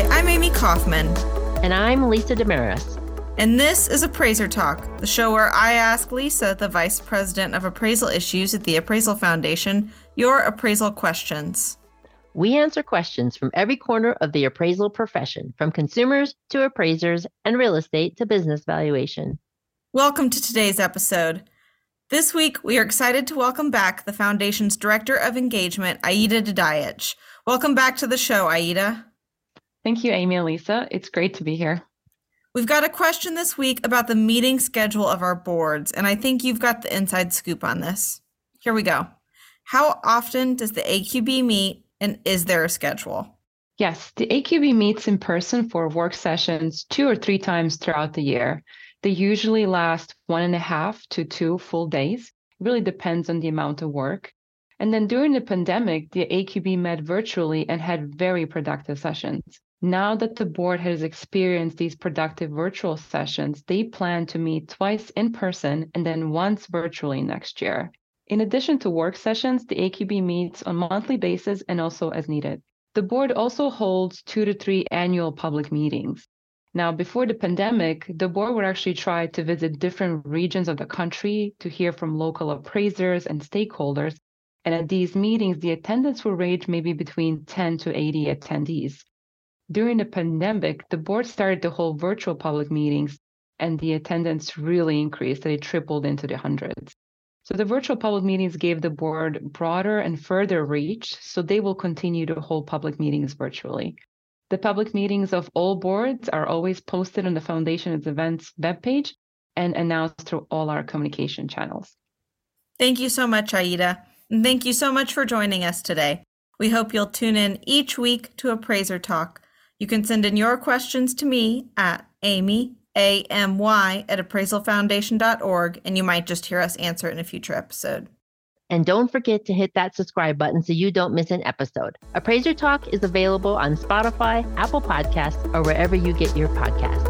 Hi, I'm Amy Kaufman. And I'm Lisa Desmarais. And this is Appraiser Talk, the show where I ask Lisa, the Vice President of Appraisal Issues at the Appraisal Foundation, your appraisal questions. We answer questions from every corner of the appraisal profession, from consumers to appraisers and real estate to business valuation. Welcome to today's episode. This week, we are excited to welcome back the Foundation's Director of Engagement, Aida Dadayich. Welcome back to the show, Aida. Thank you, Amy and Lisa. It's great to be here. We've got a question this week about the meeting schedule of our boards, and I think you've got the inside scoop on this. Here we go. How often does the AQB meet, and is there a schedule? Yes, the AQB meets in person for work sessions two or three times throughout the year. They usually last one and a half to two full days. It really depends on the amount of work. And then during the pandemic, the AQB met virtually and had very productive sessions. Now that the board has experienced these productive virtual sessions, they plan to meet twice in person and then once virtually next year. In addition to work sessions, the AQB meets on monthly basis and also as needed. The board also holds two to three annual public meetings. Now, before the pandemic, the board would actually try to visit different regions of the country to hear from local appraisers and stakeholders. And at these meetings, the attendance will range maybe between 10 to 80 attendees during the pandemic, the board started to hold virtual public meetings, and the attendance really increased. They tripled into the hundreds. So the virtual public meetings gave the board broader and further reach, so they will continue to hold public meetings virtually. The public meetings of all boards are always posted on the Foundation's events webpage and announced through all our communication channels. Thank you so much, Aida. And thank you so much for joining us today. We hope you'll tune in each week to Appraiser Talk you can send in your questions to me at amy, A-M-Y, at appraisalfoundation.org, and you might just hear us answer in a future episode. And don't forget to hit that subscribe button so you don't miss an episode. Appraiser Talk is available on Spotify, Apple Podcasts, or wherever you get your podcasts.